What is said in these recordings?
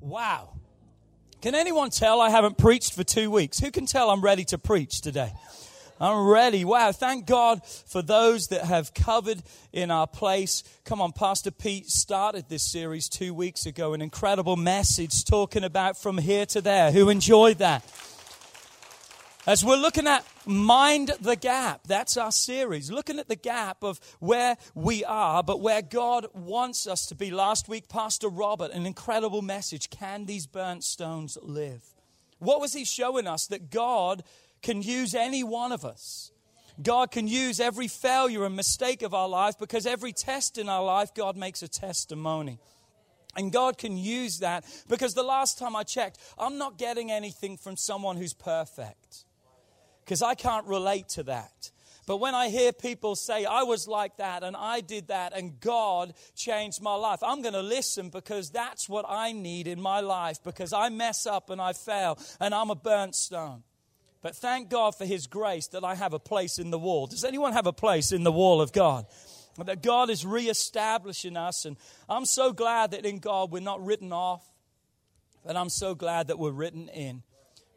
Wow. Can anyone tell I haven't preached for two weeks? Who can tell I'm ready to preach today? I'm ready. Wow. Thank God for those that have covered in our place. Come on, Pastor Pete started this series two weeks ago, an incredible message talking about from here to there. Who enjoyed that? As we're looking at Mind the Gap, that's our series, looking at the gap of where we are, but where God wants us to be. Last week, Pastor Robert, an incredible message Can these burnt stones live? What was he showing us? That God can use any one of us. God can use every failure and mistake of our life because every test in our life, God makes a testimony. And God can use that because the last time I checked, I'm not getting anything from someone who's perfect because I can't relate to that. But when I hear people say, I was like that and I did that and God changed my life, I'm going to listen because that's what I need in my life because I mess up and I fail and I'm a burnt stone. But thank God for His grace that I have a place in the wall. Does anyone have a place in the wall of God? That God is reestablishing us. And I'm so glad that in God we're not written off, but I'm so glad that we're written in.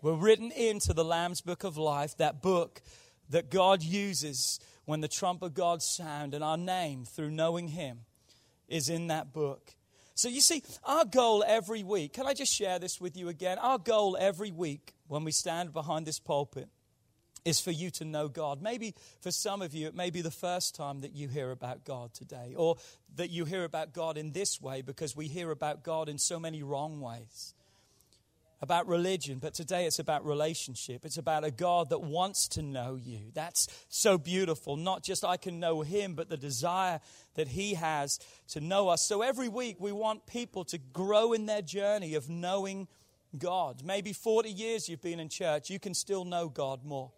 We're written into the Lamb's Book of Life, that book that God uses when the trump of God sound, and our name through knowing Him is in that book. So you see, our goal every week, can I just share this with you again? Our goal every week when we stand behind this pulpit is for you to know God. Maybe for some of you, it may be the first time that you hear about God today, or that you hear about God in this way because we hear about God in so many wrong ways about religion, but today it's about relationship. It's about a God that wants to know you. That's so beautiful. Not just I can know Him, but the desire that He has to know us. So every week we want people to grow in their journey of knowing God. Maybe 40 years you've been in church, you can still know God more.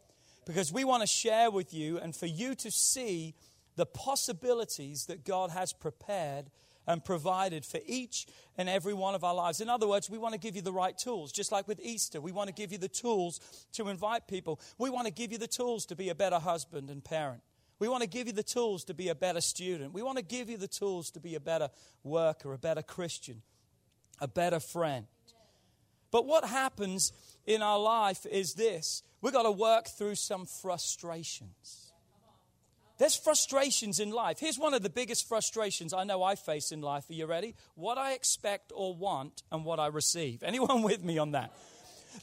Because we want to share with you and for you to see the possibilities that God has prepared and provided for each and every one of our lives. In other words, we want to give you the right tools, just like with Easter. We want to give you the tools to invite people. We want to give you the tools to be a better husband and parent. We want to give you the tools to be a better student. We want to give you the tools to be a better worker, a better Christian, a better friend. But what happens in our life is this we've got to work through some frustrations. There's frustrations in life. Here's one of the biggest frustrations I know I face in life. Are you ready? What I expect or want and what I receive. Anyone with me on that?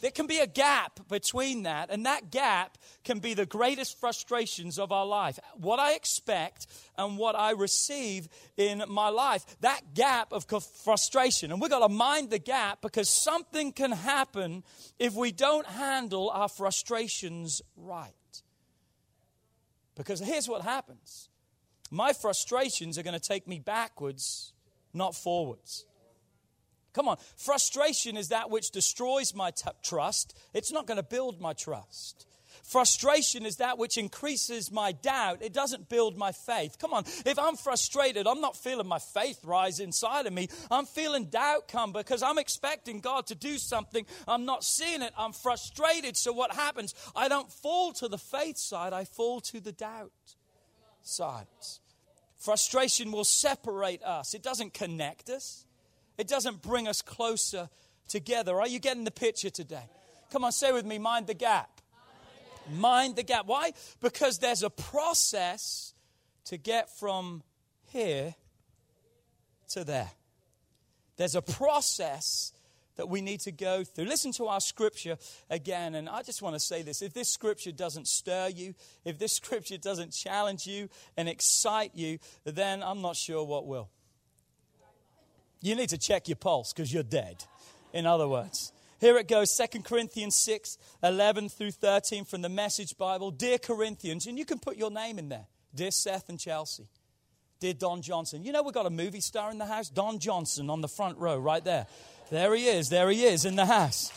There can be a gap between that, and that gap can be the greatest frustrations of our life. What I expect and what I receive in my life, that gap of frustration. And we've got to mind the gap because something can happen if we don't handle our frustrations right. Because here's what happens my frustrations are going to take me backwards, not forwards. Come on, frustration is that which destroys my t- trust, it's not going to build my trust. Frustration is that which increases my doubt. It doesn't build my faith. Come on, if I'm frustrated, I'm not feeling my faith rise inside of me. I'm feeling doubt come because I'm expecting God to do something. I'm not seeing it. I'm frustrated. So what happens? I don't fall to the faith side, I fall to the doubt side. Frustration will separate us, it doesn't connect us, it doesn't bring us closer together. Are you getting the picture today? Come on, say with me, mind the gap. Mind the gap. Why? Because there's a process to get from here to there. There's a process that we need to go through. Listen to our scripture again, and I just want to say this. If this scripture doesn't stir you, if this scripture doesn't challenge you and excite you, then I'm not sure what will. You need to check your pulse because you're dead, in other words. Here it goes 2 Corinthians 6 11 through 13 from the Message Bible. Dear Corinthians, and you can put your name in there. Dear Seth and Chelsea. Dear Don Johnson. You know, we've got a movie star in the house, Don Johnson, on the front row right there. There he is. There he is in the house.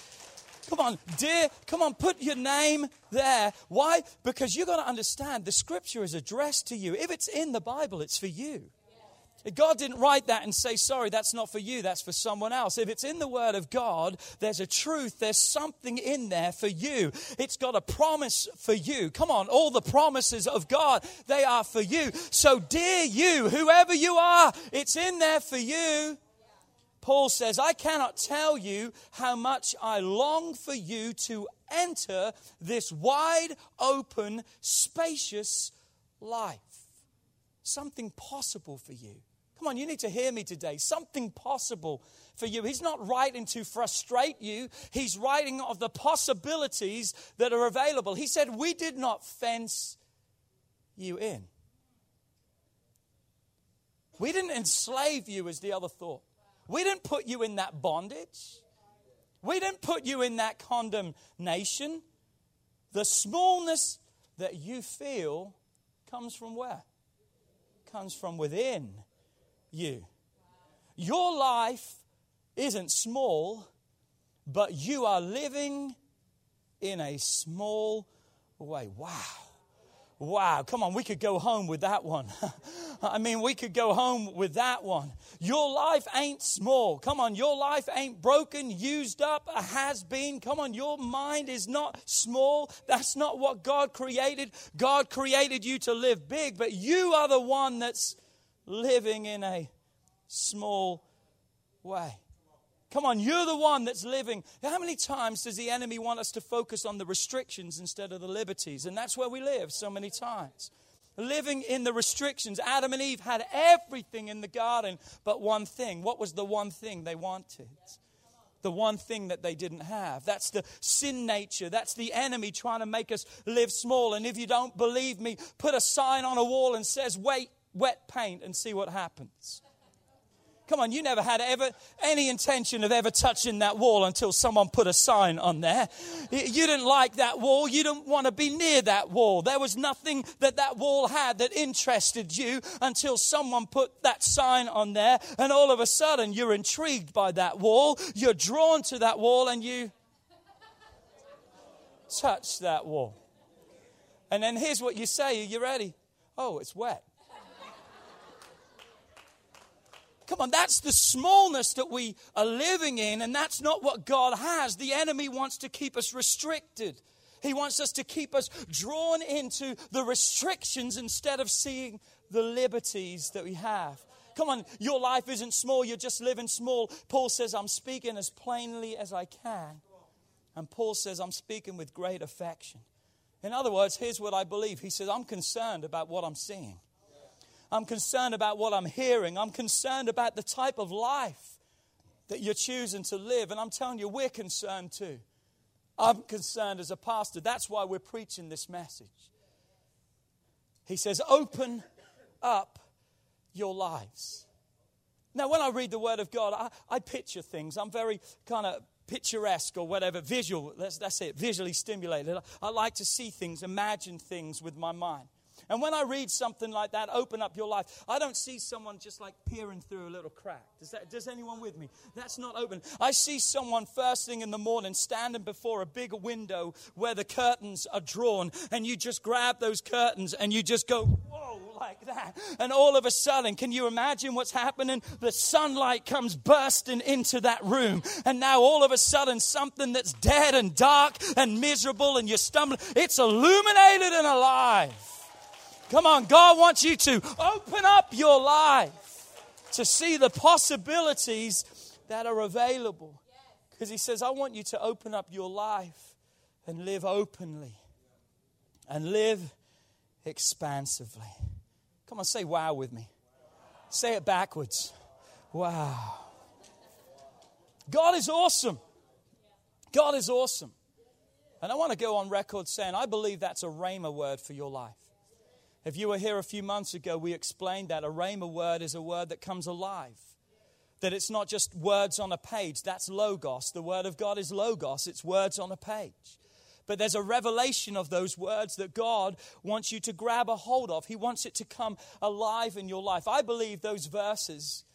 Come on, dear, come on, put your name there. Why? Because you've got to understand the scripture is addressed to you. If it's in the Bible, it's for you. God didn't write that and say, sorry, that's not for you, that's for someone else. If it's in the Word of God, there's a truth, there's something in there for you. It's got a promise for you. Come on, all the promises of God, they are for you. So, dear you, whoever you are, it's in there for you. Paul says, I cannot tell you how much I long for you to enter this wide open, spacious life. Something possible for you. Come on, you need to hear me today. Something possible for you. He's not writing to frustrate you, he's writing of the possibilities that are available. He said, We did not fence you in. We didn't enslave you, as the other thought. We didn't put you in that bondage. We didn't put you in that condemnation. The smallness that you feel comes from where? Comes from within you. Your life isn't small, but you are living in a small way. Wow. Wow, come on, we could go home with that one. I mean, we could go home with that one. Your life ain't small. Come on, your life ain't broken, used up, has been. Come on, your mind is not small. That's not what God created. God created you to live big, but you are the one that's living in a small way. Come on, you're the one that's living. How many times does the enemy want us to focus on the restrictions instead of the liberties? And that's where we live so many times. Living in the restrictions. Adam and Eve had everything in the garden but one thing. What was the one thing they wanted? the one thing that they didn't have. That's the sin nature. That's the enemy trying to make us live small. And if you don't believe me, put a sign on a wall and says, wait, wet paint and see what happens. Come on, you never had ever any intention of ever touching that wall until someone put a sign on there. You didn't like that wall. You didn't want to be near that wall. There was nothing that that wall had that interested you until someone put that sign on there. And all of a sudden, you're intrigued by that wall. You're drawn to that wall and you touch that wall. And then here's what you say. Are you ready? Oh, it's wet. Come on, that's the smallness that we are living in, and that's not what God has. The enemy wants to keep us restricted. He wants us to keep us drawn into the restrictions instead of seeing the liberties that we have. Come on, your life isn't small, you're just living small. Paul says, I'm speaking as plainly as I can. And Paul says, I'm speaking with great affection. In other words, here's what I believe. He says, I'm concerned about what I'm seeing. I'm concerned about what I'm hearing. I'm concerned about the type of life that you're choosing to live. And I'm telling you, we're concerned too. I'm concerned as a pastor. That's why we're preaching this message. He says, Open up your lives. Now, when I read the Word of God, I, I picture things. I'm very kind of picturesque or whatever, visual. That's, that's it, visually stimulated. I like to see things, imagine things with my mind. And when I read something like that, open up your life, I don't see someone just like peering through a little crack. Does, that, does anyone with me? That's not open. I see someone first thing in the morning standing before a big window where the curtains are drawn, and you just grab those curtains and you just go, whoa, like that. And all of a sudden, can you imagine what's happening? The sunlight comes bursting into that room. And now all of a sudden, something that's dead and dark and miserable and you're stumbling, it's illuminated and alive. Come on, God wants you to open up your life to see the possibilities that are available. Because He says, I want you to open up your life and live openly and live expansively. Come on, say wow with me. Say it backwards. Wow. God is awesome. God is awesome. And I want to go on record saying, I believe that's a rhema word for your life. If you were here a few months ago, we explained that a rhema word is a word that comes alive. That it's not just words on a page, that's logos. The word of God is logos, it's words on a page. But there's a revelation of those words that God wants you to grab a hold of. He wants it to come alive in your life. I believe those verses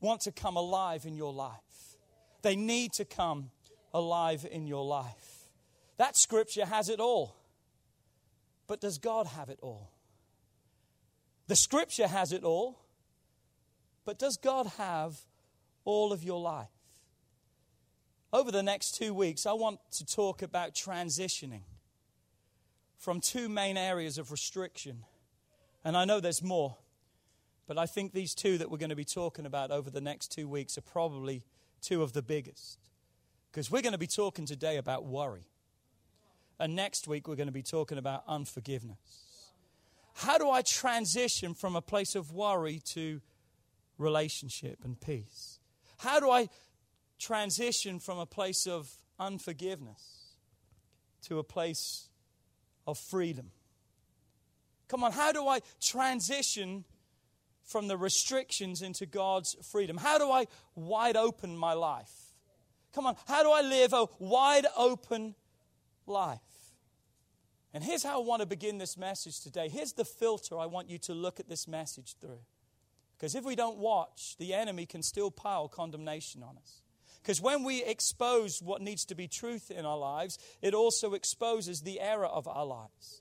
want to come alive in your life. They need to come alive in your life. That scripture has it all. But does God have it all? The scripture has it all, but does God have all of your life? Over the next two weeks, I want to talk about transitioning from two main areas of restriction. And I know there's more, But I think these two that we're going to be talking about over the next two weeks are probably two of the biggest. Because we're going to be talking today about worry. And next week, we're going to be talking about unforgiveness. How do I transition from a place of worry to relationship and peace? How do I transition from a place of unforgiveness to a place of freedom? Come on, how do I transition from the restrictions into God's freedom? How do I wide open my life? Come on, how do I live a wide open life? And here's how I want to begin this message today. Here's the filter I want you to look at this message through. Because if we don't watch, the enemy can still pile condemnation on us. Because when we expose what needs to be truth in our lives, it also exposes the error of our lives.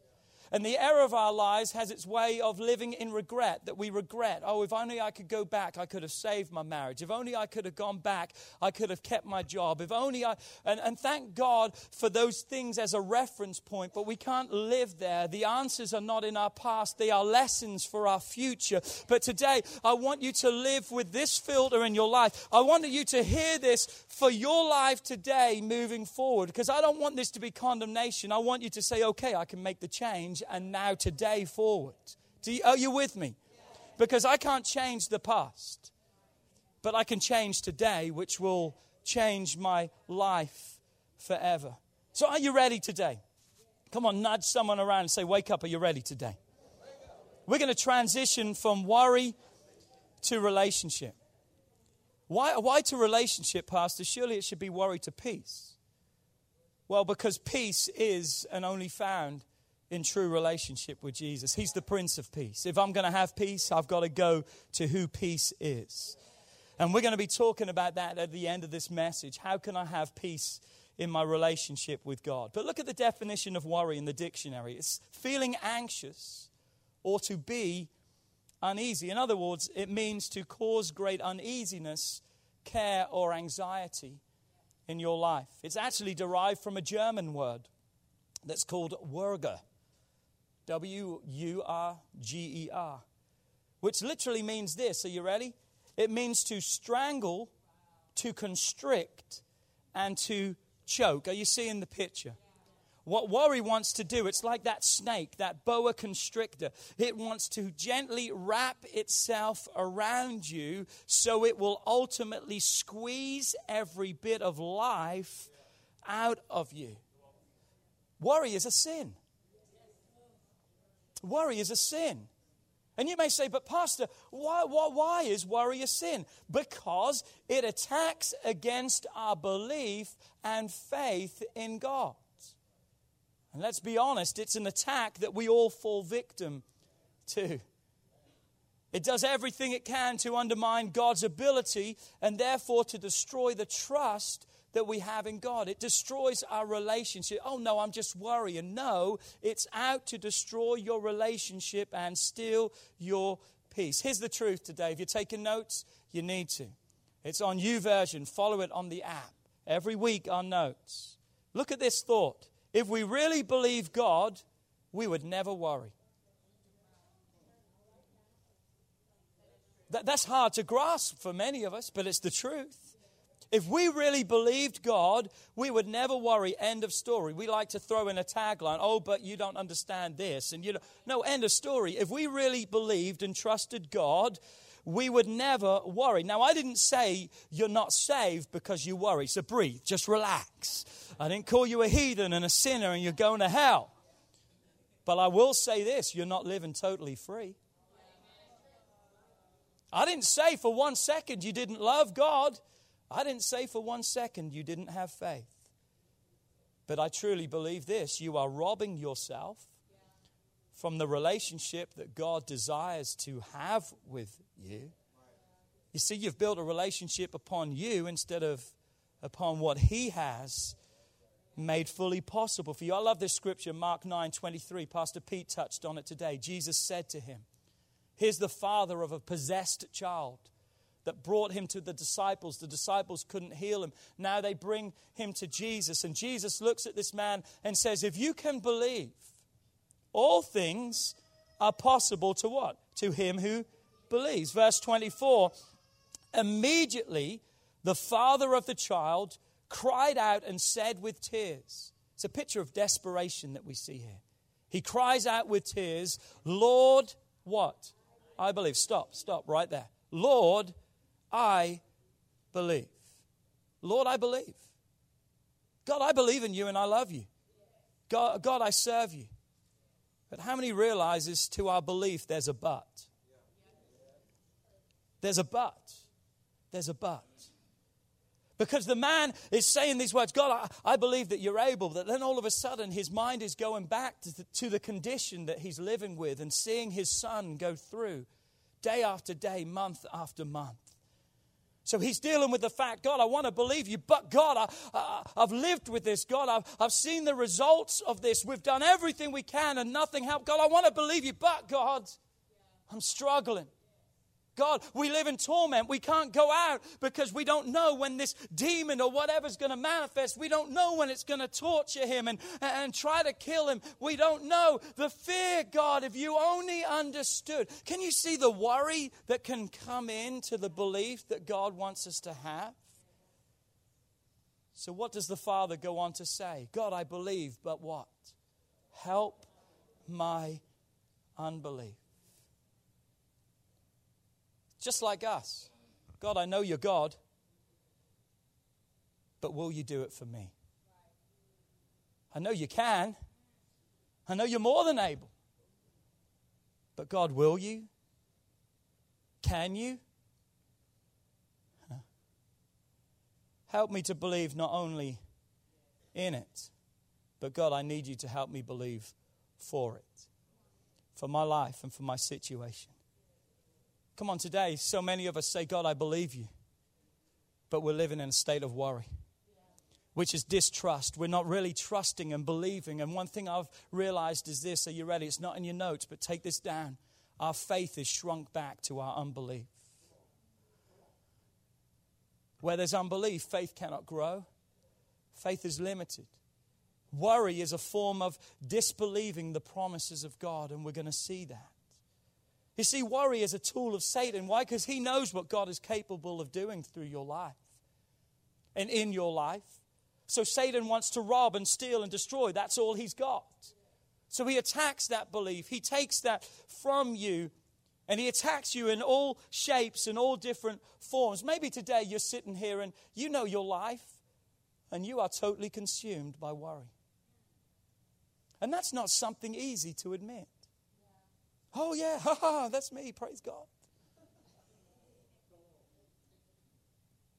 And the error of our lives has its way of living in regret, that we regret, oh, if only I could go back, I could have saved my marriage. If only I could have gone back, I could have kept my job. If only I. And, and thank God for those things as a reference point, but we can't live there. The answers are not in our past, they are lessons for our future. But today, I want you to live with this filter in your life. I want you to hear this for your life today moving forward, because I don't want this to be condemnation. I want you to say, okay, I can make the change change and now today forward. You, are you with me? Because I can't change the past, but I can change today, which will change my life forever. So, are you ready today? Come on, nudge someone around and say, Wake up, are you ready today? We're going to transition from worry to relationship. Why, why to relationship, Pastor? Surely it should be worry to peace. Well, because peace is and only found in true relationship with Jesus. He's the Prince of Peace. If I'm going to have peace, I've got to go to who peace is. And we're going to be talking about that at the end of this message. How can I have peace in my relationship with God? But look at the definition of worry in the dictionary it's feeling anxious or to be uneasy. In other words, it means to cause great uneasiness, care, or anxiety in your life. It's actually derived from a German word that's called Wurger. W U R G E R, which literally means this. Are you ready? It means to strangle, to constrict, and to choke. Are you seeing the picture? What worry wants to do, it's like that snake, that boa constrictor. It wants to gently wrap itself around you so it will ultimately squeeze every bit of life out of you. Worry is a sin. Worry is a sin. And you may say, but Pastor, why, why, why is worry a sin? Because it attacks against our belief and faith in God. And let's be honest, it's an attack that we all fall victim to. It does everything it can to undermine God's ability and therefore to destroy the trust that we have in God. It destroys our relationship. Oh, no, I'm just worrying. No, it's out to destroy your relationship and steal your peace. Here's the truth today. If you're taking notes, you need to. It's on YouVersion. Follow it on the app. Every week, our notes. Look at this thought. If we really believe God, we would never worry. That, that's hard to grasp for many of us, but it's the truth. If we really believed God, we would never worry. End of story. We like to throw in a tagline, oh, but you don't understand this. And you know, no, end of story. If we really believed and trusted God, we would never worry. Now, I didn't say you're not saved because you worry. So breathe, just relax. I didn't call you a heathen and a sinner and you're going to hell. But I will say this you're not living totally free. I didn't say for one second you didn't love God. I didn't say for one second you didn't have faith. But I truly believe this you are robbing yourself from the relationship that God desires to have with you. You see, you've built a relationship upon you instead of upon what He has made fully possible for you. I love this scripture, Mark 9 23. Pastor Pete touched on it today. Jesus said to him, Here's the father of a possessed child that brought him to the disciples. The disciples couldn't heal him. Now they bring him to Jesus. And Jesus looks at this man and says, If you can believe, all things are possible to what? To him who believes. Verse 24 Immediately the father of the child cried out and said with tears, It's a picture of desperation that we see here. He cries out with tears, Lord, what? I believe. Stop, stop right there. Lord, I believe. Lord, I believe. God, I believe in you and I love you. God, God, I serve you. But how many realizes to our belief there's a but? There's a but. There's a but. Because the man is saying these words, God, I, I, believe that you're able. That then all of a sudden his mind is going back to the, to the condition that he's living with and seeing his son go through day after day, month after month. So he's dealing with the fact, God, I want to believe you, but God, I, have lived with this. God, I've, I've seen the results of this. We've done everything we can and nothing helped. God, I want to believe you, but God, I'm struggling. God, we live in torment. We can't go out because we don't know when this demon or whatever's going to manifest. We don't know when it's going to torture him and, and try to kill him. We don't know. The fear, God, if you only understood. Can you see the worry that can come into the belief that God wants us to have? So, what does the Father go on to say? God, I believe, but what? Help my unbelief just like us. God, I know you're God, but will you do it for me? I know you can. I know you're more than able. But God, will you? Can you? Help me to believe not only in it, but God, I need you to help me believe for it, for my life and for my situation. Come on, today, so many of us say, God, I believe you. But we're living in a state of worry, which is distrust. We're not really trusting and believing. And one thing I've realized is this are you ready? It's not in your notes, but take this down. Our faith is shrunk back to our unbelief. Where there's unbelief, faith cannot grow, faith is limited. Worry is a form of disbelieving the promises of God, and we're going to see that. You see, worry is a tool of Satan. Why? Because he knows what God is capable of doing through your life and in your life. So Satan wants to rob and steal and destroy. That's all he's got. So he attacks that belief. He takes that from you and he attacks you in all shapes and all different forms. Maybe today you're sitting here and you know your life and you are totally consumed by worry. And that's not something easy to admit. Oh, yeah, ha ha, that's me. Praise God.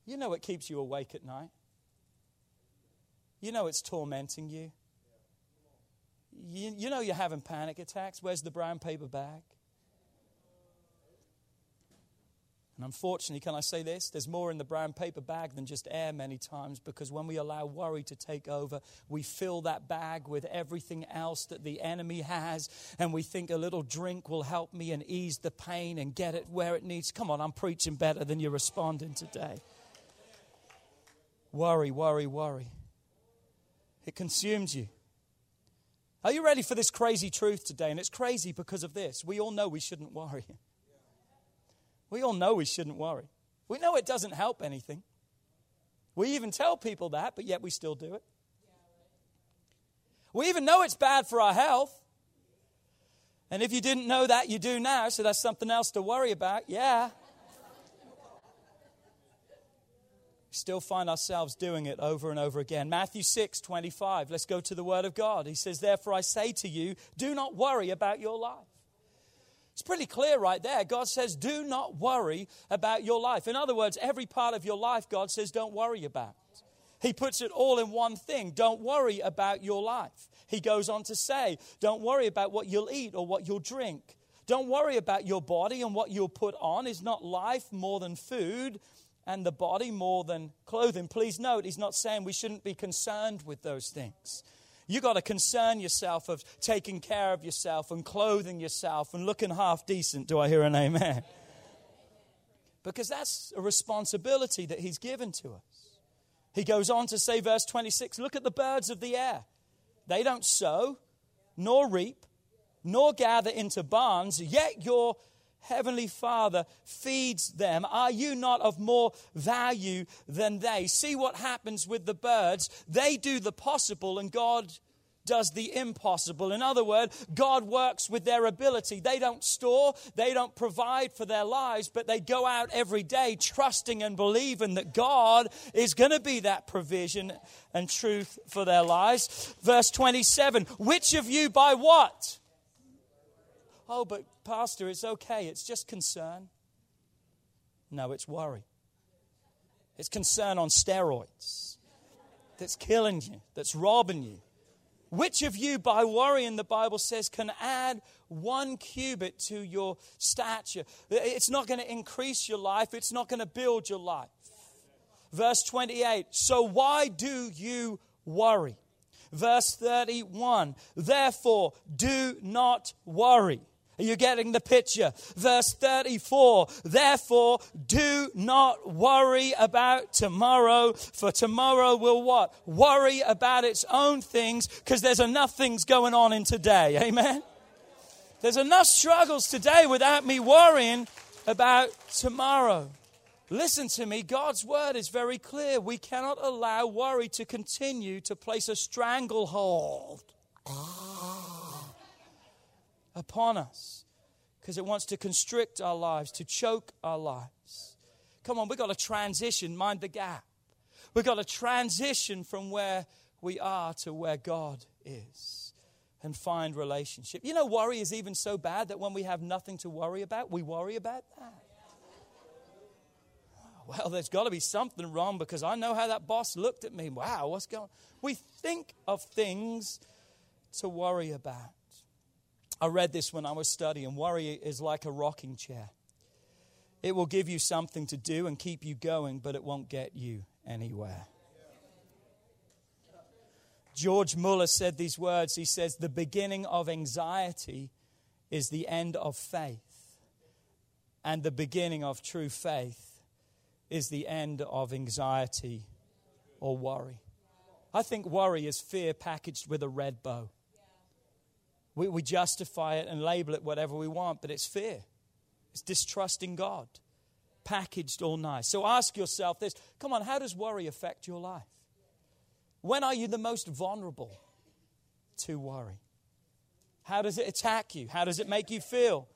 You know it keeps you awake at night. You know it's tormenting you. You, you know you're having panic attacks. Where's the brown paper bag? And unfortunately, can I say this? There's more in the brown paper bag than just air many times because when we allow worry to take over, we fill that bag with everything else that the enemy has, and we think a little drink will help me and ease the pain and get it where it needs. Come on, I'm preaching better than you're responding today. Worry, worry, worry. It consumes you. Are you ready for this crazy truth today? And it's crazy because of this. We all know we shouldn't worry. We all know we shouldn't worry. We know it doesn't help anything. We even tell people that, but yet we still do it. We even know it's bad for our health. And if you didn't know that, you do now, so that's something else to worry about. Yeah. Still find ourselves doing it over and over again. Matthew 6 25. Let's go to the Word of God. He says, Therefore I say to you, do not worry about your life it's pretty clear right there. God says, do not worry about your life. In other words, every part of your life, God says, don't worry about. He puts it all in one thing. Don't worry about your life. He goes on to say, don't worry about what you'll eat or what you'll drink. Don't worry about your body and what you'll put on. Is not life more than food and the body more than clothing? Please note, he's not saying we shouldn't be concerned with those things. You got to concern yourself of taking care of yourself and clothing yourself and looking half decent. Do I hear an amen? Because that's a responsibility that he's given to us. He goes on to say, verse 26 Look at the birds of the air. They don't sow, nor reap, nor gather into barns, yet your Heavenly Father feeds them. Are you not of more value than they? See what happens with the birds. They do the possible, and God does the impossible. In other words, God works with their ability. They don't store, they don't provide for their lives, but they go out every day trusting and believing that God is going to be that provision and truth for their lives. Verse 27 Which of you by what? Oh, but Pastor, it's okay. It's just concern. No, it's worry. It's concern on steroids that's killing you, that's robbing you. Which of you, by worrying, the Bible says, can add one cubit to your stature? It's not going to increase your life, it's not going to build your life. Verse 28 So why do you worry? Verse 31 Therefore, do not worry. Are you getting the picture? Verse 34 Therefore, do not worry about tomorrow, for tomorrow will what? Worry about its own things, because there's enough things going on in today. Amen? There's enough struggles today without me worrying about tomorrow. Listen to me, God's word is very clear. We cannot allow worry to continue to place a stranglehold upon us because it wants to constrict our lives, to choke our lives. Come on, we've got to transition, mind the gap. We've got to transition from where we are to where God is and find relationship. You know, worry is even so bad that when we have nothing to worry about, we worry about that. Well, there's got to be something wrong because I know how that boss looked at me. Wow, what's going on? We think of things to worry about. I read this when I was studying. Worry is like a rocking chair. It will give you something to do and keep you going, but it won't get you anywhere. George Muller said these words. He says, The beginning of anxiety is the end of faith, and the beginning of true faith is the end of anxiety or worry. I think worry is fear packaged with a red bow. We, we justify it and label it whatever we want, but it's fear. It's distrusting God, packaged all nice. So ask yourself this come on, how does worry affect your life? When are you the most vulnerable to worry? How does it attack you? How does it make you feel?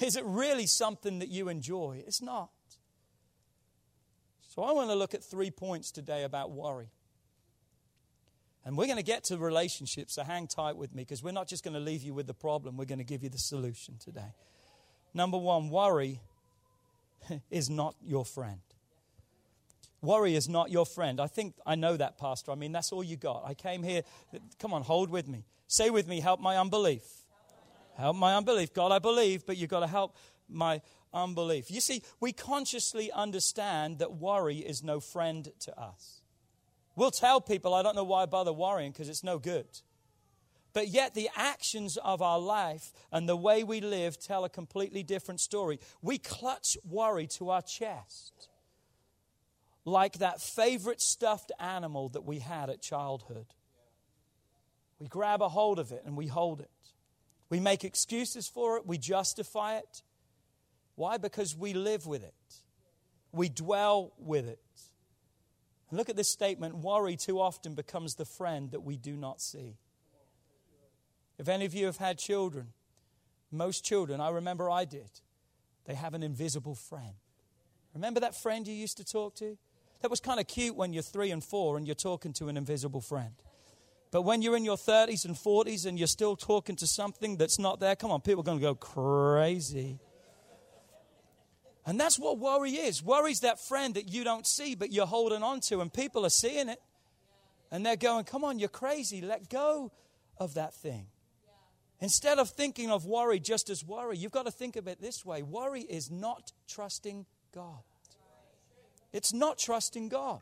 Is it really something that you enjoy? It's not. So I want to look at three points today about worry. And we're going to get to relationships, so hang tight with me because we're not just going to leave you with the problem, we're going to give you the solution today. Number one, worry is not your friend. Worry is not your friend. I think I know that, Pastor. I mean, that's all you got. I came here. Come on, hold with me. Say with me, help my unbelief. Help my unbelief. God, I believe, but you've got to help my unbelief. You see, we consciously understand that worry is no friend to us. We'll tell people, I don't know why I bother worrying because it's no good. But yet, the actions of our life and the way we live tell a completely different story. We clutch worry to our chest like that favorite stuffed animal that we had at childhood. We grab a hold of it and we hold it. We make excuses for it, we justify it. Why? Because we live with it, we dwell with it. Look at this statement worry too often becomes the friend that we do not see. If any of you have had children, most children, I remember I did, they have an invisible friend. Remember that friend you used to talk to? That was kind of cute when you're three and four and you're talking to an invisible friend. But when you're in your 30s and 40s and you're still talking to something that's not there, come on, people are going to go crazy. And that's what worry is. Worry's that friend that you don't see, but you're holding on to, and people are seeing it. And they're going, Come on, you're crazy. Let go of that thing. Instead of thinking of worry just as worry, you've got to think of it this way worry is not trusting God. It's not trusting God.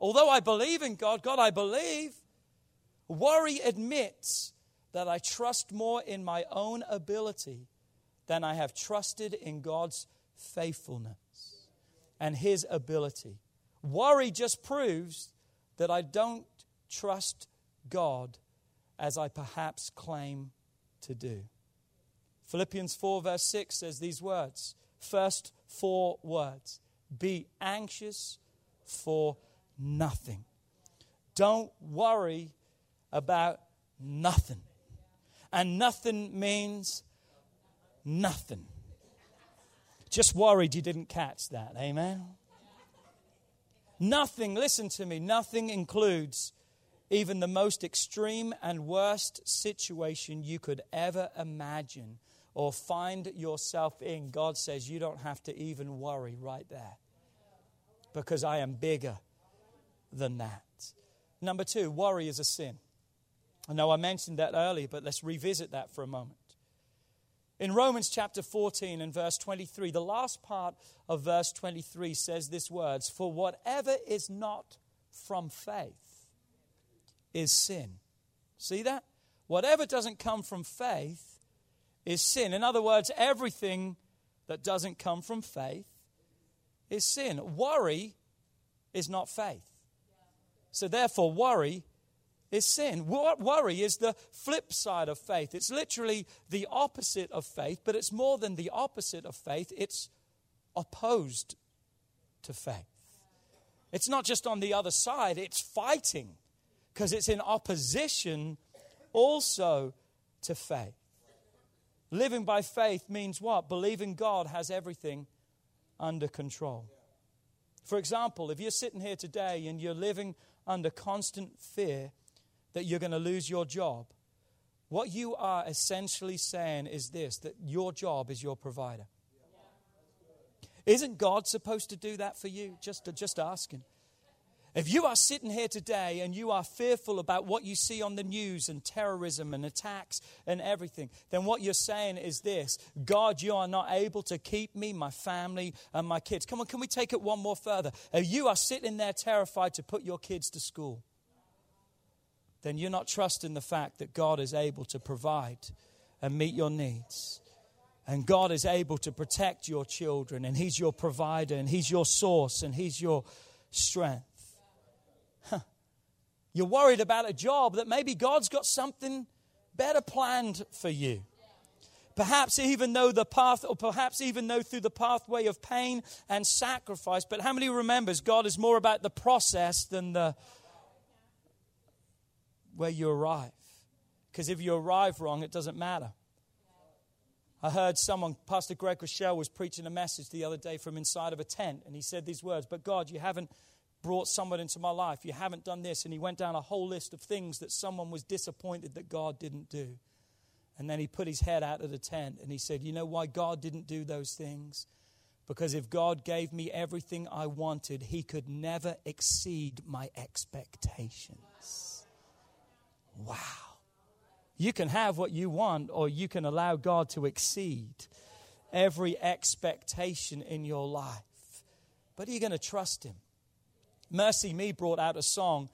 Although I believe in God, God, I believe, worry admits that I trust more in my own ability than I have trusted in God's faithfulness and his ability. Worry just proves that I don't trust God as I perhaps claim to do. Philippians 4, verse 6 says these words. First four words Be anxious for nothing. Don't worry about nothing. And nothing means nothing. Just worried you didn't catch that. Amen. Nothing, listen to me, nothing includes even the most extreme and worst situation you could ever imagine or find yourself in. God says you don't have to even worry right there because I am bigger than that. Number two, worry is a sin. I know I mentioned that earlier, but let's revisit that for a moment. In Romans chapter 14 and verse 23, the last part of verse 23 says this words For whatever is not from faith is sin. See that? Whatever doesn't come from faith is sin. In other words, everything that doesn't come from faith is sin. Worry is not faith. So, therefore, worry is sin. Worry is the flip side of faith. It's literally the opposite of faith, but it's more than the opposite of faith, it's opposed to faith. It's not just on the other side, it's fighting because it's in opposition also to faith. Living by faith means what? Believing God has everything under control. For example, if you're sitting here today and you're living under constant fear, that you're going to lose your job. What you are essentially saying is this that your job is your provider. Isn't God supposed to do that for you? Just, just asking. If you are sitting here today and you are fearful about what you see on the news and terrorism and attacks and everything, then what you're saying is this God, you are not able to keep me, my family, and my kids. Come on, can we take it one more further? If you are sitting there terrified to put your kids to school, then you're not trusting the fact that God is able to provide and meet your needs. And God is able to protect your children, and He's your provider, and He's your source, and He's your strength. Huh. You're worried about a job that maybe God's got something better planned for you. Perhaps even though the path, or perhaps even though through the pathway of pain and sacrifice. But how many remembers God is more about the process than the where you arrive. Because if you arrive wrong, it doesn't matter. I heard someone, Pastor Greg Rochelle, was preaching a message the other day from inside of a tent, and he said these words But God, you haven't brought someone into my life. You haven't done this. And he went down a whole list of things that someone was disappointed that God didn't do. And then he put his head out of the tent and he said, You know why God didn't do those things? Because if God gave me everything I wanted, he could never exceed my expectations. Wow. You can have what you want, or you can allow God to exceed every expectation in your life. But are you going to trust Him? MercyMe brought out a song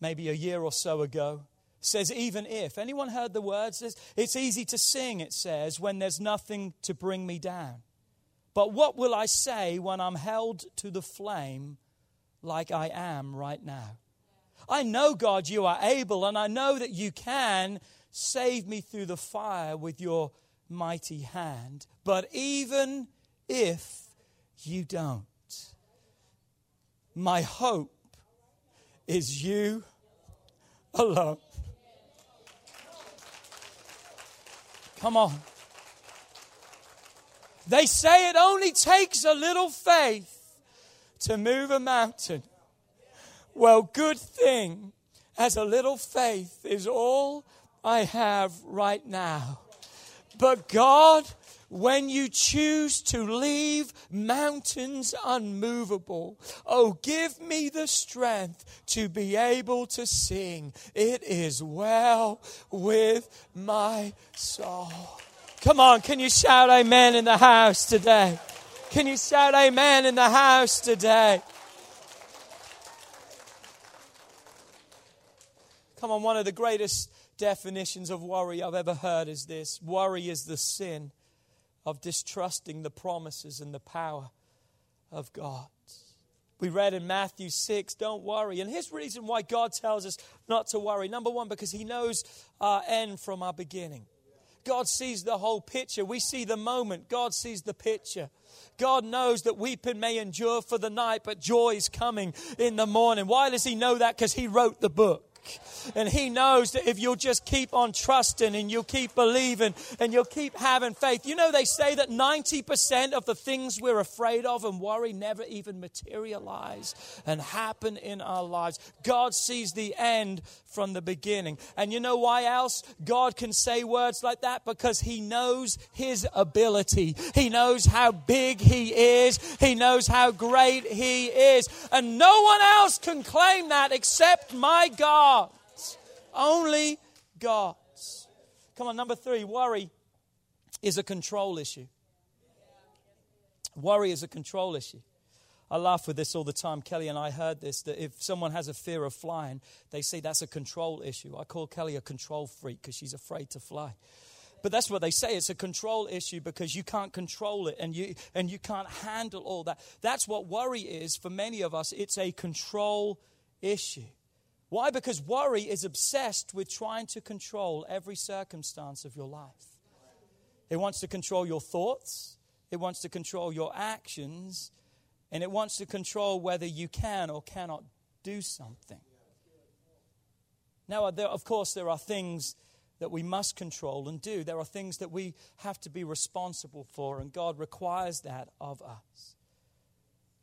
maybe a year or so ago. says, even if. Anyone heard the words? It's easy to sing, it says, when there's nothing to bring me down. But what will I say when I'm held to the flame like I am right now? I know, God, you are able, and I know that you can save me through the fire with your mighty hand. But even if you don't, my hope is you alone. Come on. They say it only takes a little faith to move a mountain. Well, good thing, as a little faith is all I have right now. But God, when you choose to leave mountains unmovable, oh, give me the strength to be able to sing, It is well with my soul. Come on, can you shout amen in the house today? Can you shout amen in the house today? Come on, one of the greatest definitions of worry I've ever heard is this worry is the sin of distrusting the promises and the power of God. We read in Matthew 6, don't worry. And here's the reason why God tells us not to worry. Number one, because He knows our end from our beginning. God sees the whole picture. We see the moment, God sees the picture. God knows that weeping may endure for the night, but joy is coming in the morning. Why does He know that? Because He wrote the book. And He knows that if you'll just keep on trusting and you'll keep believing and you'll keep having faith. You know, they say that 90% of the things we're afraid of and worry never even materialize and happen in our lives. God sees the end from the beginning. And you know why else God can say words like that? Because He knows His ability. He knows how big He is. He knows how great He is. And no one else can claim that except my God. Only God's. Come on, number three worry is a control issue. Worry is a control issue. I laugh with this all the time. Kelly and I heard this that if someone has a fear of flying, they say that's a control issue. I call Kelly a control freak because she's afraid to fly. But that's what they say. It's a control issue because you can't control it and you, and you can't handle all that. That's what worry is for many of us. It's a control issue. Why? Because worry is obsessed with trying to control every circumstance of your life. It wants to control your thoughts, it wants to control your actions, and it wants to control whether you can or cannot do something. Now, there, of course, there are things that we must control and do. There are things that we have to be responsible for, and God requires that of us.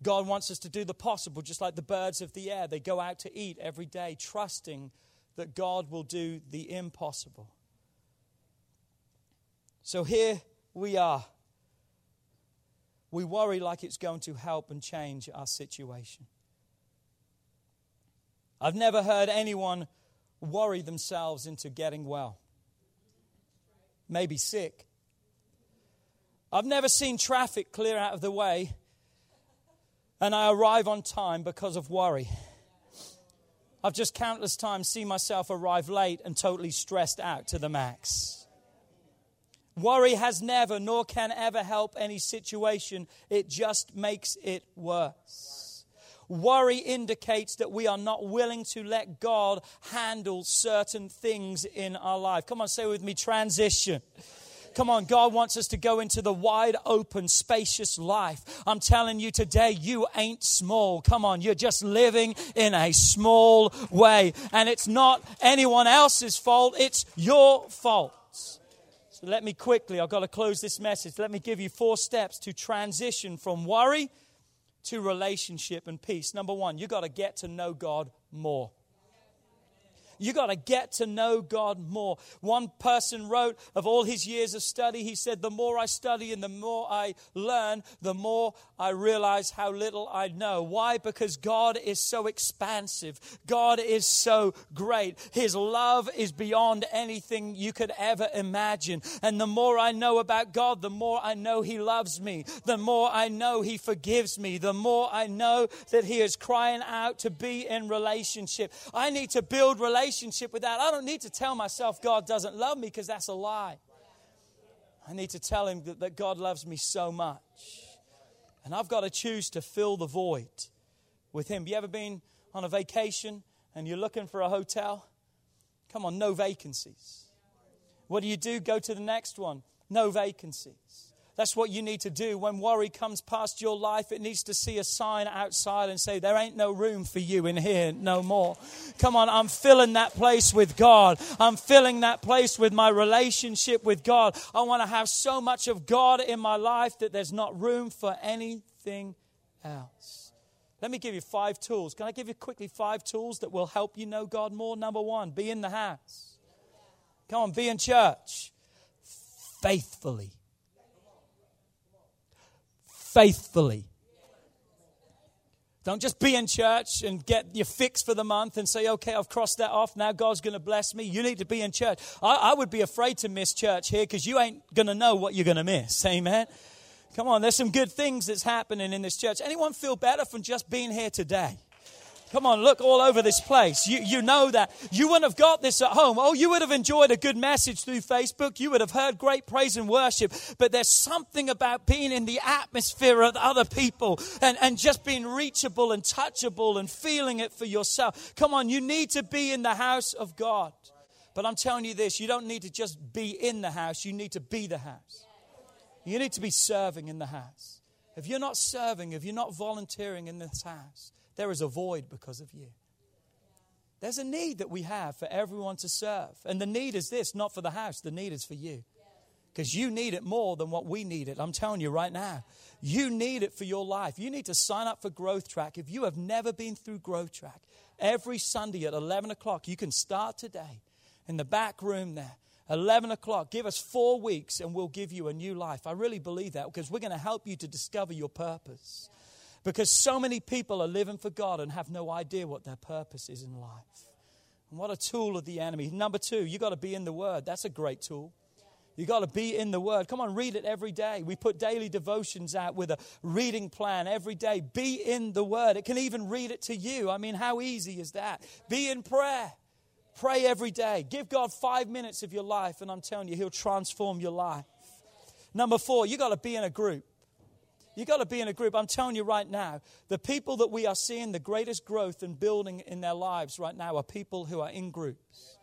God wants us to do the possible, just like the birds of the air. They go out to eat every day, trusting that God will do the impossible. So here we are. We worry like it's going to help and change our situation. I've never heard anyone worry themselves into getting well, maybe sick. I've never seen traffic clear out of the way and I arrive on time because of worry. I've just countless times seen myself arrive late and totally stressed out to the max. Worry has never nor can ever help any situation, it just makes it worse. Worry indicates that we are not willing to let God handle certain things in our life. Come on, say with me transition. Come on, God wants us to go into the wide open, spacious life. I'm telling you today, you ain't small. Come on, you're just living in a small way. And it's not anyone else's fault, it's your fault. So let me quickly, I've got to close this message. Let me give you four steps to transition from worry to relationship and peace. Number one, you've got to get to know God more. You got to get to know God more. One person wrote of all his years of study, he said, The more I study and the more I learn, the more I realize how little I know. Why? Because God is so expansive. God is so great. His love is beyond anything you could ever imagine. And the more I know about God, the more I know He loves me. The more I know He forgives me. The more I know that He is crying out to be in relationship. I need to build relationship relationship with that. I don't need to tell myself God doesn't love me because that's a lie. I need to tell him that, that God loves me so much. And I've got to choose to fill the void with him. You ever been on a vacation and you're looking for a hotel? Come on, no vacancies. What do you do? Go to the next one. No vacancies. That's what you need to do. When worry comes past your life, it needs to see a sign outside and say, There ain't no room for you in here no more. Come on, I'm filling that place with God. I'm filling that place with my relationship with God. I want to have so much of God in my life that there's not room for anything else. Let me give you five tools. Can I give you quickly five tools that will help you know God more? Number one, be in the house. Come on, be in church faithfully faithfully. Don't just be in church and get your fix for the month and say, okay, I've crossed that off. Now God's going to bless me. You need to be in church. I, I would be afraid to miss church here because you ain't going to know what you're going to miss. Amen. Come on, there's some good things that's happening in this church. Anyone feel better from just being here today? Come on, look all over this place. You, you know that. You wouldn't have got this at home. Oh, you would have enjoyed a good message through Facebook. You would have heard great praise and worship. But there's something about being in the atmosphere of other people and, and just being reachable and touchable and feeling it for yourself. Come on, you need to be in the house of God. But I'm telling you this you don't need to just be in the house, you need to be the house. You need to be serving in the house. If you're not serving, if you're not volunteering in this house, there is a void because of you. There's a need that we have for everyone to serve. And the need is this not for the house, the need is for you. Because you need it more than what we need it. I'm telling you right now. You need it for your life. You need to sign up for Growth Track. If you have never been through Growth Track, every Sunday at 11 o'clock, you can start today in the back room there. 11 o'clock. Give us four weeks and we'll give you a new life. I really believe that because we're going to help you to discover your purpose. Because so many people are living for God and have no idea what their purpose is in life. And what a tool of the enemy. Number two, you got to be in the Word. That's a great tool. You got to be in the Word. Come on, read it every day. We put daily devotions out with a reading plan every day. Be in the Word. It can even read it to you. I mean, how easy is that? Be in prayer. Pray every day. Give God five minutes of your life, and I'm telling you, He'll transform your life. Number four, you got to be in a group. You got to be in a group. I'm telling you right now, the people that we are seeing the greatest growth and building in their lives right now are people who are in groups.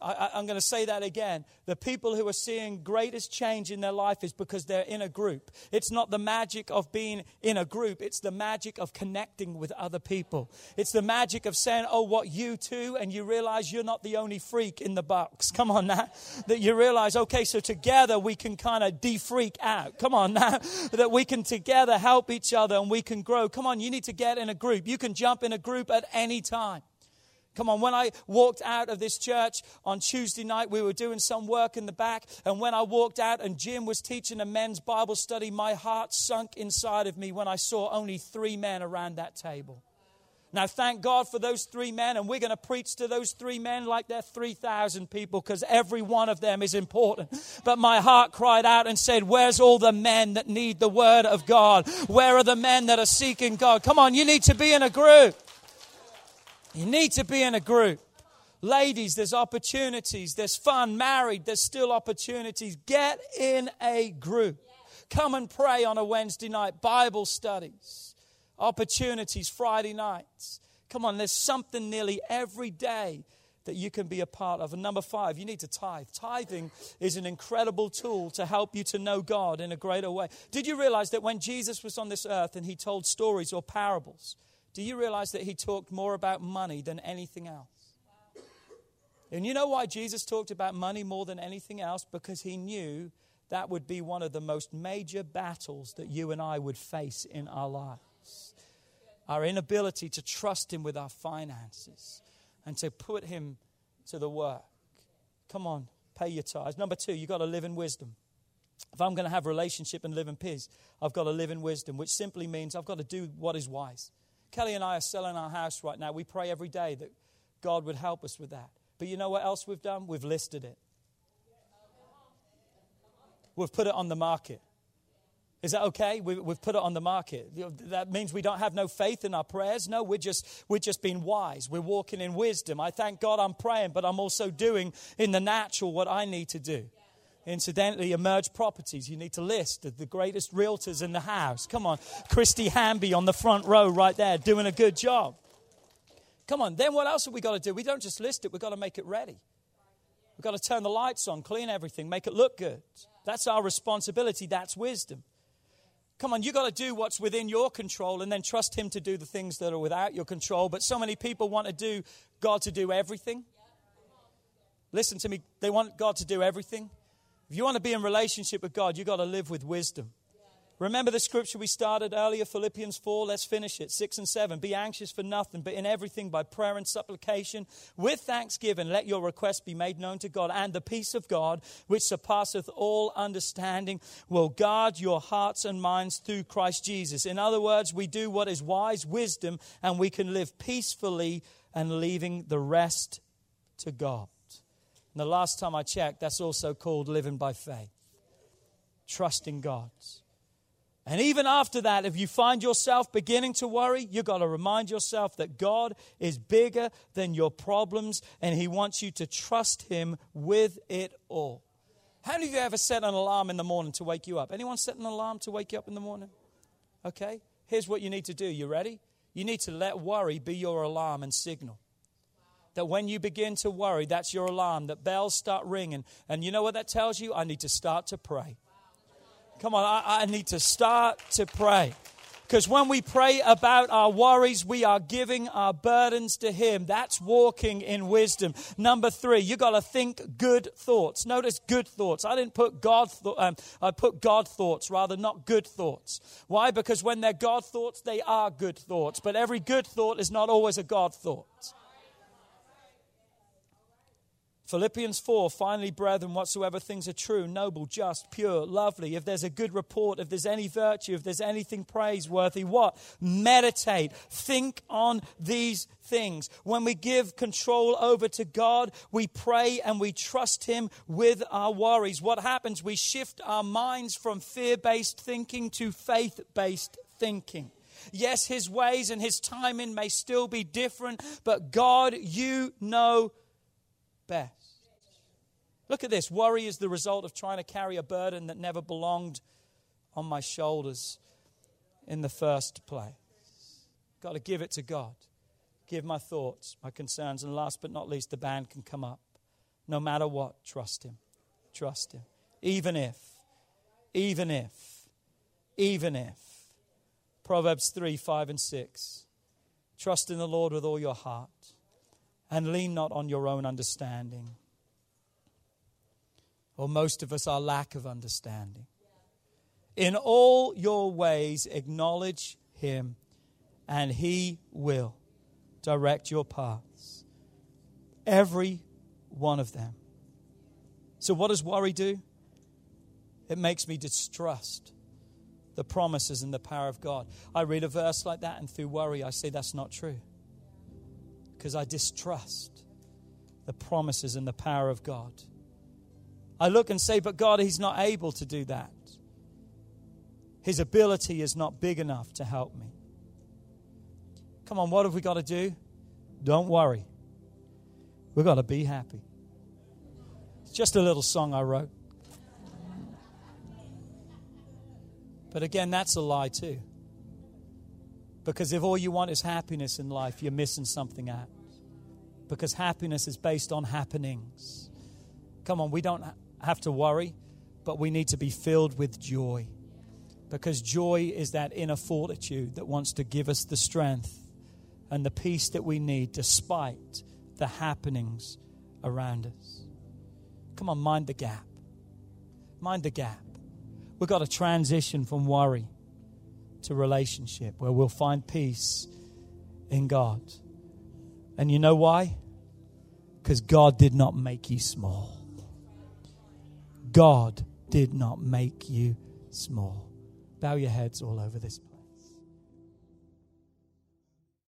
I, am going to say that again. The people who are seeing greatest change in their life is because they're in a group. It's not the magic of being in a group, it's the magic of connecting with other people. It's the magic of saying, Oh, what you too, and you realize you're not the only freak in the box. Come on now. That you realize, okay, so together we can kind of de freak out. Come on now. that we can together help each other and we can grow. Come on, you need to get in a group. You can jump in a group at any time. Come on, when I walked out of this church on Tuesday night, we were doing some work in the back. And when I walked out and Jim was teaching a men's Bible study, my heart sunk inside of me when I saw only three men around that table. Now, thank God for those three men, and we're going to preach to those three men like they're 3,000 people because every one of them is important. But my heart cried out and said, Where's all the men that need the word of God? Where are the men that are seeking God? Come on, you need to be in a group. You need to be in a group. Ladies, there's opportunities. There's fun. Married, there's still opportunities. Get in a group. Come and pray on a Wednesday night. Bible studies, opportunities, Friday nights. Come on, there's something nearly every day that you can be a part of. And number five, you need to tithe. Tithing is an incredible tool to help you to know God in a greater way. Did you realize that when Jesus was on this earth and he told stories or parables, do you realize that he talked more about money than anything else? And you know why Jesus talked about money more than anything else? Because he knew that would be one of the most major battles that you and I would face in our lives. Our inability to trust him with our finances and to put him to the work. Come on, pay your tithes. Number two, you've got to live in wisdom. If I'm going to have relationship and live in peace, I've got to live in wisdom, which simply means I've got to do what is wise. Kelly and I are selling our house right now. We pray every day that God would help us with that. But you know what else we've done? We've listed it. We've put it on the market. Is that okay? We, have put it on the market. That means we don't have no faith in our prayers. No, we're just we're just being wise. We're walking in wisdom. I thank God I'm praying, but I'm also doing in the natural what I need to do. Incidentally, emerge properties. You need to list the greatest realtors in the house. Come on, Christy Hamby on the front row right there, doing a good job. Come on, then what else have we got to do? We don't just list it, we've got to make it ready. We've got to turn the lights on, clean everything, make it look good. That's our responsibility. That's wisdom. Come on, you've got to do what's within your control and then trust Him to do the things that are without your control. But so many people want to do God to do everything. Listen to me, they want God to do everything. If you want to be in relationship with God, you've got to live with wisdom. Remember the scripture we started earlier, Philippians 4? Let's finish it. 6 and 7. Be anxious for nothing, but in everything by prayer and supplication, with thanksgiving, let your requests be made known to God. And the peace of God, which surpasseth all understanding, will guard your hearts and minds through Christ Jesus. In other words, we do what is wise, wisdom, and we can live peacefully and leaving the rest to God. And the last time I checked, that's also called living by faith, trusting God. And even after that, if you find yourself beginning to worry, you've got to remind yourself that God is bigger than your problems and He wants you to trust Him with it all. How many of you ever set an alarm in the morning to wake you up? Anyone set an alarm to wake you up in the morning? Okay, here's what you need to do. You ready? You need to let worry be your alarm and signal. That when you begin to worry, that's your alarm, that bells start ringing. And you know what that tells you? I need to start to pray. Come on, I, I need to start to pray. Because when we pray about our worries, we are giving our burdens to Him. That's walking in wisdom. Number three, you got to think good thoughts. Notice good thoughts. I didn't put God. Th- um, I put God thoughts rather, not good thoughts. Why? Because when they're God thoughts, they are good thoughts. But every good thought is not always a God thought. Philippians 4 finally, brethren, whatsoever things are true, noble, just, pure, lovely, if there's a good report, if there's any virtue, if there's anything praiseworthy, what? Meditate. Think on these things. When we give control over to God, we pray and we trust Him with our worries. What happens? We shift our minds from fear based thinking to faith based thinking. Yes, His ways and His timing may still be different, but God, you know best. Look at this. Worry is the result of trying to carry a burden that never belonged on my shoulders in the first place. Got to give it to God. Give my thoughts, my concerns, and last but not least, the band can come up. No matter what, trust Him. Trust Him. Even if, even if, even if. Proverbs 3 5 and 6. Trust in the Lord with all your heart and lean not on your own understanding or most of us, our lack of understanding. In all your ways, acknowledge Him, and He will direct your paths. Every one of them. So, what does worry do? It makes me distrust the promises and the power of God. I read a verse like that, and through worry, I say that's not true. Because I distrust the promises and the power of God. I look and say, but God, He's not able to do that. His ability is not big enough to help me. Come on, what have we got to do? Don't worry. We've got to be happy. It's just a little song I wrote. But again, that's a lie too. Because if all you want is happiness in life, you're missing something out. Because happiness is based on happenings. Come on, we don't have to worry, but we need to be filled with joy. Because joy is that inner fortitude that wants to give us the strength and the peace that we need despite the happenings around us. Come on, mind the gap. Mind the gap. We've got to transition from worry to relationship where we'll find peace in God. And you know why? Because God did not make you small. God did not make you small. Bow your heads all over this.